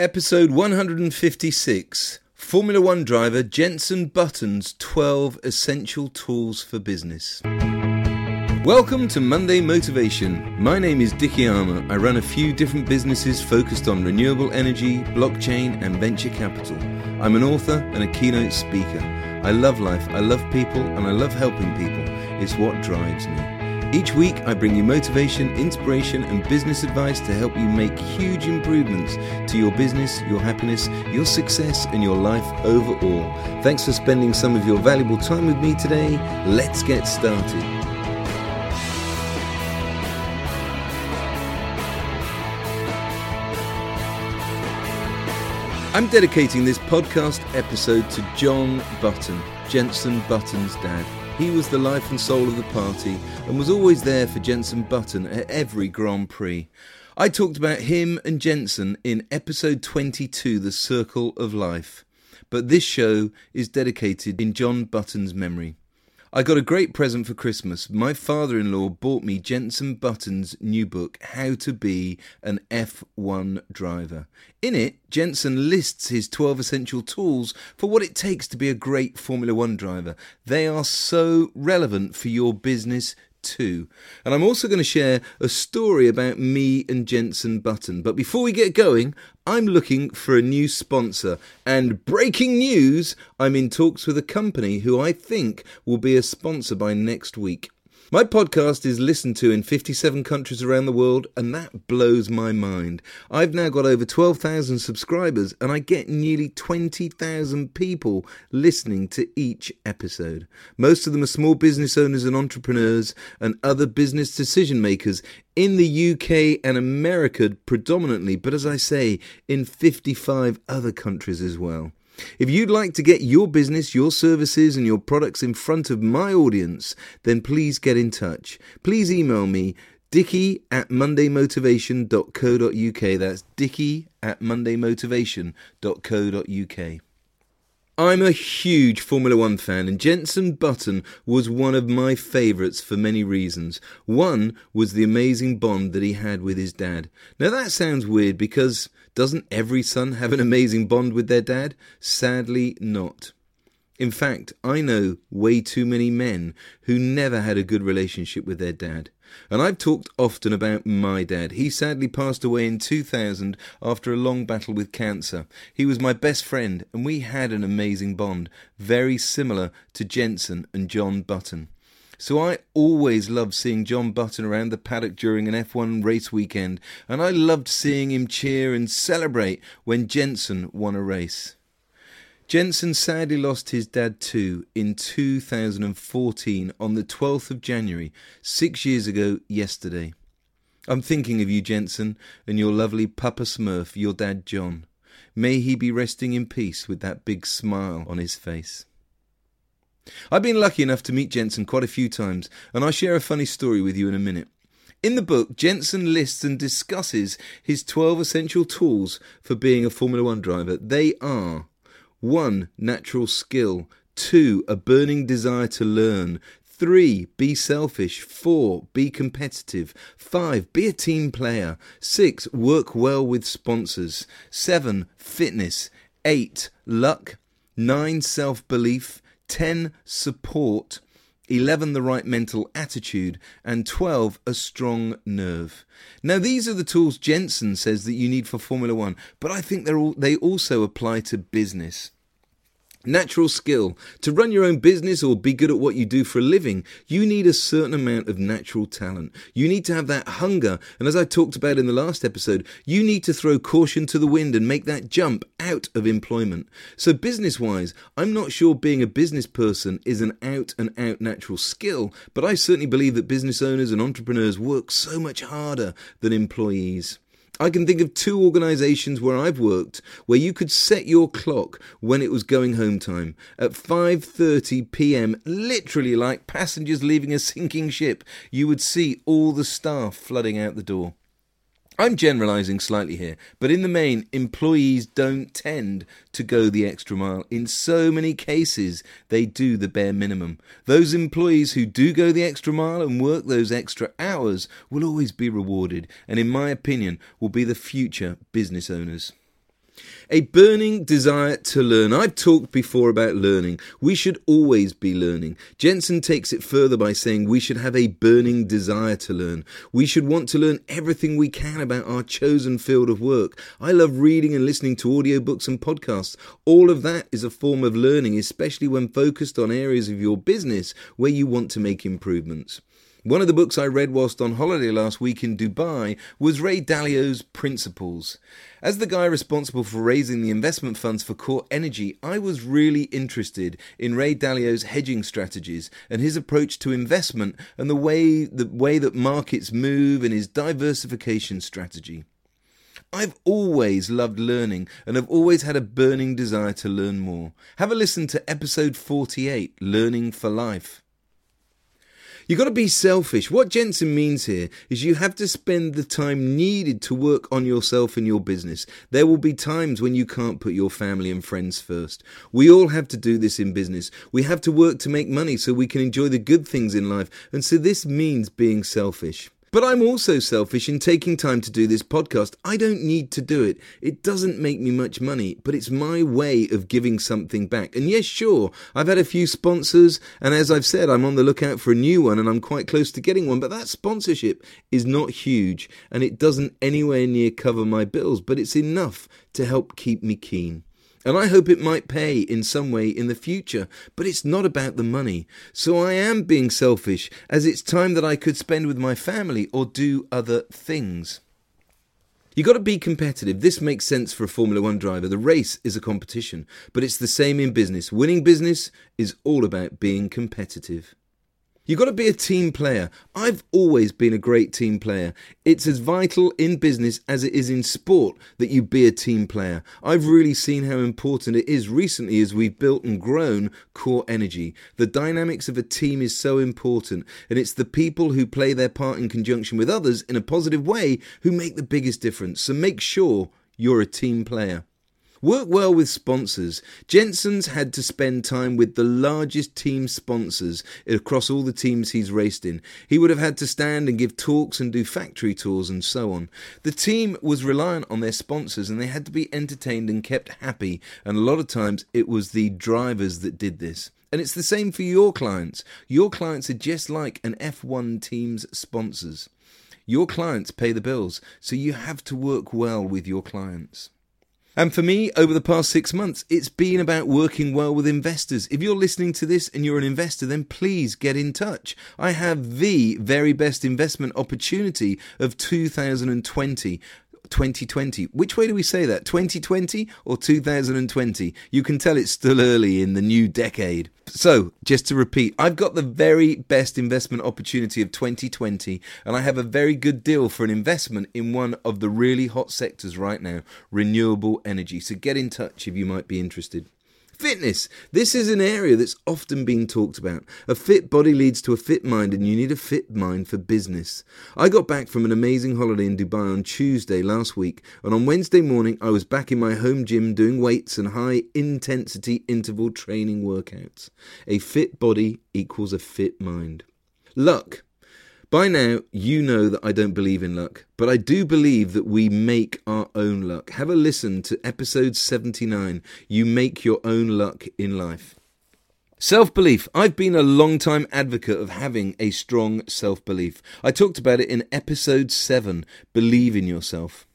Episode 156 Formula One driver Jenson Button's 12 Essential Tools for Business. Welcome to Monday Motivation. My name is Dicky Armour. I run a few different businesses focused on renewable energy, blockchain, and venture capital. I'm an author and a keynote speaker. I love life, I love people, and I love helping people. It's what drives me. Each week, I bring you motivation, inspiration, and business advice to help you make huge improvements to your business, your happiness, your success, and your life overall. Thanks for spending some of your valuable time with me today. Let's get started. I'm dedicating this podcast episode to John Button, Jenson Button's dad. He was the life and soul of the party and was always there for Jenson Button at every Grand Prix. I talked about him and Jenson in episode 22, The Circle of Life. But this show is dedicated in John Button's memory. I got a great present for Christmas. My father in law bought me Jenson Button's new book, How to Be an F1 Driver. In it, Jenson lists his 12 essential tools for what it takes to be a great Formula One driver. They are so relevant for your business too. And I'm also going to share a story about me and Jenson Button. But before we get going, I'm looking for a new sponsor. And breaking news, I'm in talks with a company who I think will be a sponsor by next week. My podcast is listened to in 57 countries around the world, and that blows my mind. I've now got over 12,000 subscribers, and I get nearly 20,000 people listening to each episode. Most of them are small business owners and entrepreneurs, and other business decision makers in the UK and America predominantly, but as I say, in 55 other countries as well. If you'd like to get your business, your services, and your products in front of my audience, then please get in touch. Please email me dicky at mondaymotivation.co.uk. That's dicky at mondaymotivation.co.uk. I'm a huge Formula One fan, and Jenson Button was one of my favourites for many reasons. One was the amazing bond that he had with his dad. Now, that sounds weird because doesn't every son have an amazing bond with their dad? Sadly, not. In fact, I know way too many men who never had a good relationship with their dad. And I've talked often about my dad. He sadly passed away in 2000 after a long battle with cancer. He was my best friend, and we had an amazing bond, very similar to Jenson and John Button. So I always loved seeing John Button around the paddock during an F1 race weekend, and I loved seeing him cheer and celebrate when Jenson won a race. Jenson sadly lost his dad too in 2014 on the 12th of January, six years ago yesterday. I'm thinking of you, Jenson, and your lovely Papa Smurf, your dad John. May he be resting in peace with that big smile on his face. I've been lucky enough to meet Jenson quite a few times, and I'll share a funny story with you in a minute. In the book, Jenson lists and discusses his 12 essential tools for being a Formula One driver. They are 1. Natural skill. 2. A burning desire to learn. 3. Be selfish. 4. Be competitive. 5. Be a team player. 6. Work well with sponsors. 7. Fitness. 8. Luck. 9. Self belief. 10. Support. 11 the right mental attitude, and 12 a strong nerve. Now these are the tools Jenson says that you need for Formula 1, but I think all, they also apply to business. Natural skill. To run your own business or be good at what you do for a living, you need a certain amount of natural talent. You need to have that hunger. And as I talked about in the last episode, you need to throw caution to the wind and make that jump out of employment. So, business wise, I'm not sure being a business person is an out and out natural skill, but I certainly believe that business owners and entrepreneurs work so much harder than employees. I can think of two organisations where I've worked where you could set your clock when it was going home time at 5:30 p.m. literally like passengers leaving a sinking ship you would see all the staff flooding out the door I'm generalizing slightly here, but in the main, employees don't tend to go the extra mile. In so many cases, they do the bare minimum. Those employees who do go the extra mile and work those extra hours will always be rewarded, and in my opinion, will be the future business owners. A burning desire to learn. I've talked before about learning. We should always be learning. Jenson takes it further by saying we should have a burning desire to learn. We should want to learn everything we can about our chosen field of work. I love reading and listening to audiobooks and podcasts. All of that is a form of learning, especially when focused on areas of your business where you want to make improvements. One of the books I read whilst on holiday last week in Dubai was Ray Dalio's Principles. As the guy responsible for raising the investment funds for Core Energy, I was really interested in Ray Dalio's hedging strategies and his approach to investment and the way the way that markets move and his diversification strategy. I've always loved learning and have always had a burning desire to learn more. Have a listen to episode 48, Learning for Life. You've got to be selfish. What Jenson means here is you have to spend the time needed to work on yourself and your business. There will be times when you can't put your family and friends first. We all have to do this in business. We have to work to make money so we can enjoy the good things in life. And so this means being selfish. But I'm also selfish in taking time to do this podcast. I don't need to do it. It doesn't make me much money, but it's my way of giving something back. And yes, sure, I've had a few sponsors, and as I've said, I'm on the lookout for a new one, and I'm quite close to getting one. But that sponsorship is not huge, and it doesn't anywhere near cover my bills, but it's enough to help keep me keen. And I hope it might pay in some way in the future, but it's not about the money. So I am being selfish, as it's time that I could spend with my family or do other things. You got to be competitive. This makes sense for a Formula One driver. The race is a competition, but it's the same in business. Winning business is all about being competitive. You've got to be a team player. I've always been a great team player. It's as vital in business as it is in sport that you be a team player. I've really seen how important it is recently as we've built and grown core energy. The dynamics of a team is so important, and it's the people who play their part in conjunction with others in a positive way who make the biggest difference. So make sure you're a team player. Work well with sponsors. Jenson's had to spend time with the largest team sponsors across all the teams he's raced in. He would have had to stand and give talks and do factory tours and so on. The team was reliant on their sponsors and they had to be entertained and kept happy, and a lot of times it was the drivers that did this. And it's the same for your clients. Your clients are just like an F1 team's sponsors. Your clients pay the bills, so you have to work well with your clients. And for me, over the past six months, it's been about working well with investors. If you're listening to this and you're an investor, then please get in touch. I have the very best investment opportunity of 2020. 2020. Which way do we say that? 2020 or 2020? You can tell it's still early in the new decade. So, just to repeat, I've got the very best investment opportunity of 2020, and I have a very good deal for an investment in one of the really hot sectors right now renewable energy. So, get in touch if you might be interested. Fitness. This is an area that's often been talked about. A fit body leads to a fit mind, and you need a fit mind for business. I got back from an amazing holiday in Dubai on Tuesday last week, and on Wednesday morning, I was back in my home gym doing weights and high intensity interval training workouts. A fit body equals a fit mind. Luck. By now, you know that I don't believe in luck, but I do believe that we make our own luck. Have a listen to episode 79 You Make Your Own Luck in Life. Self belief. I've been a long time advocate of having a strong self belief. I talked about it in episode 7 Believe in Yourself.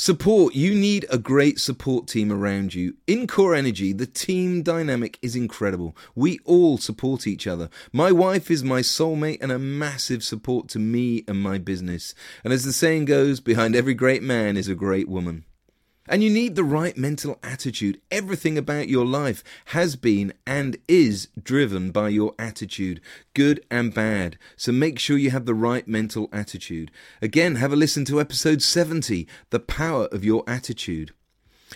Support. You need a great support team around you. In Core Energy, the team dynamic is incredible. We all support each other. My wife is my soulmate and a massive support to me and my business. And as the saying goes, behind every great man is a great woman. And you need the right mental attitude. Everything about your life has been and is driven by your attitude, good and bad. So make sure you have the right mental attitude. Again, have a listen to episode 70 The Power of Your Attitude.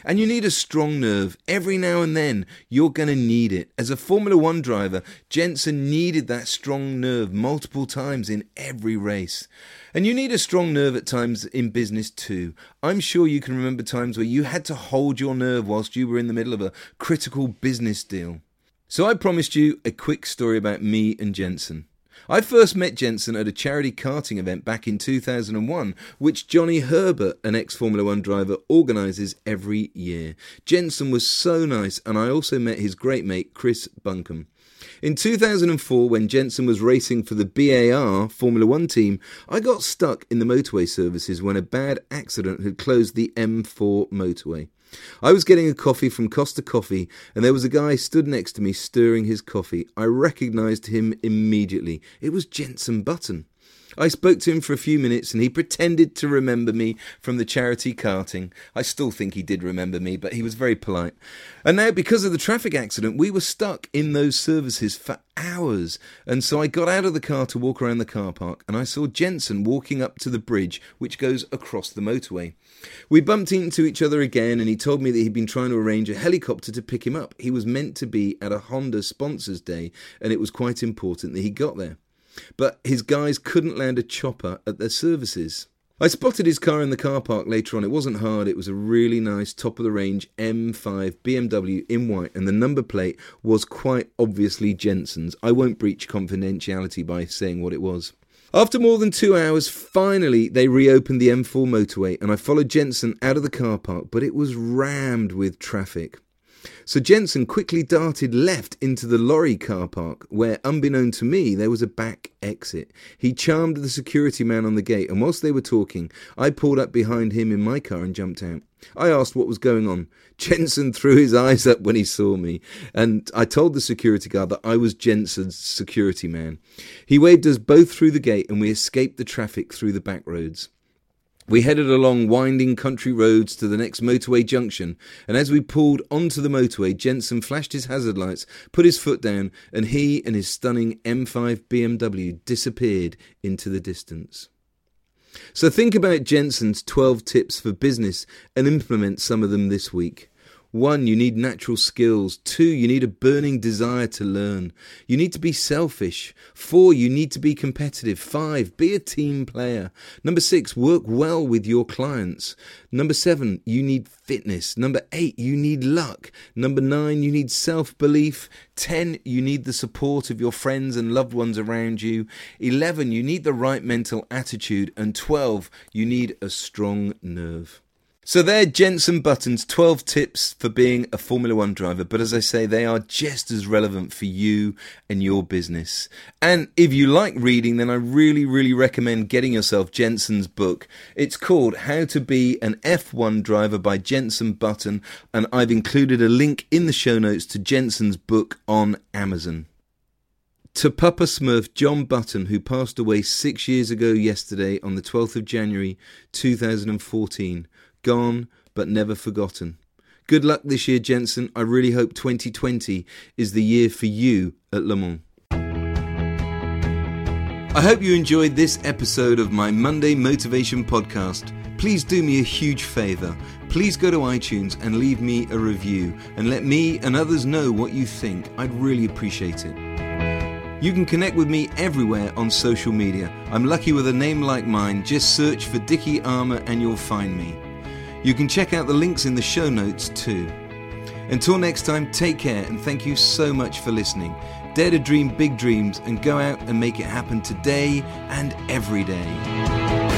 And you need a strong nerve. Every now and then, you're going to need it. As a Formula One driver, Jenson needed that strong nerve multiple times in every race. And you need a strong nerve at times in business too. I'm sure you can remember times where you had to hold your nerve whilst you were in the middle of a critical business deal. So I promised you a quick story about me and Jenson. I first met Jenson at a charity karting event back in 2001, which Johnny Herbert, an ex Formula One driver, organises every year. Jenson was so nice, and I also met his great mate Chris Buncombe. In 2004, when Jenson was racing for the BAR Formula One team, I got stuck in the motorway services when a bad accident had closed the M4 motorway. I was getting a coffee from Costa Coffee, and there was a guy stood next to me stirring his coffee. I recognised him immediately. It was Jenson Button. I spoke to him for a few minutes and he pretended to remember me from the charity karting. I still think he did remember me, but he was very polite. And now, because of the traffic accident, we were stuck in those services for hours. And so I got out of the car to walk around the car park and I saw Jenson walking up to the bridge which goes across the motorway. We bumped into each other again and he told me that he'd been trying to arrange a helicopter to pick him up. He was meant to be at a Honda Sponsors Day and it was quite important that he got there but his guys couldn't land a chopper at their services. I spotted his car in the car park later on. It wasn't hard, it was a really nice top of the range M5 BMW in white, and the number plate was quite obviously Jenson's. I won't breach confidentiality by saying what it was. After more than two hours, finally they reopened the M4 motorway, and I followed Jenson out of the car park, but it was rammed with traffic. So Jenson quickly darted left into the lorry car park, where, unbeknown to me, there was a back exit. He charmed the security man on the gate, and whilst they were talking, I pulled up behind him in my car and jumped out. I asked what was going on. Jenson threw his eyes up when he saw me, and I told the security guard that I was Jenson's security man. He waved us both through the gate, and we escaped the traffic through the back roads. We headed along winding country roads to the next motorway junction, and as we pulled onto the motorway, Jenson flashed his hazard lights, put his foot down, and he and his stunning M5 BMW disappeared into the distance. So think about Jenson's 12 tips for business and implement some of them this week. One, you need natural skills. Two, you need a burning desire to learn. You need to be selfish. Four, you need to be competitive. Five, be a team player. Number six, work well with your clients. Number seven, you need fitness. Number eight, you need luck. Number nine, you need self belief. Ten, you need the support of your friends and loved ones around you. Eleven, you need the right mental attitude. And twelve, you need a strong nerve. So they're Jenson Button's 12 tips for being a Formula One driver, but as I say, they are just as relevant for you and your business. And if you like reading, then I really, really recommend getting yourself Jenson's book. It's called How to Be an F1 Driver by Jenson Button, and I've included a link in the show notes to Jenson's book on Amazon. To Papa Smurf John Button, who passed away six years ago yesterday on the 12th of January 2014 gone but never forgotten. Good luck this year, Jenson. I really hope 2020 is the year for you at Le Mans. I hope you enjoyed this episode of my Monday Motivation Podcast. Please do me a huge favour. Please go to iTunes and leave me a review and let me and others know what you think. I'd really appreciate it. You can connect with me everywhere on social media. I'm lucky with a name like mine. Just search for Dicky Armour and you'll find me. You can check out the links in the show notes too. Until next time, take care and thank you so much for listening. Dare to dream big dreams and go out and make it happen today and every day.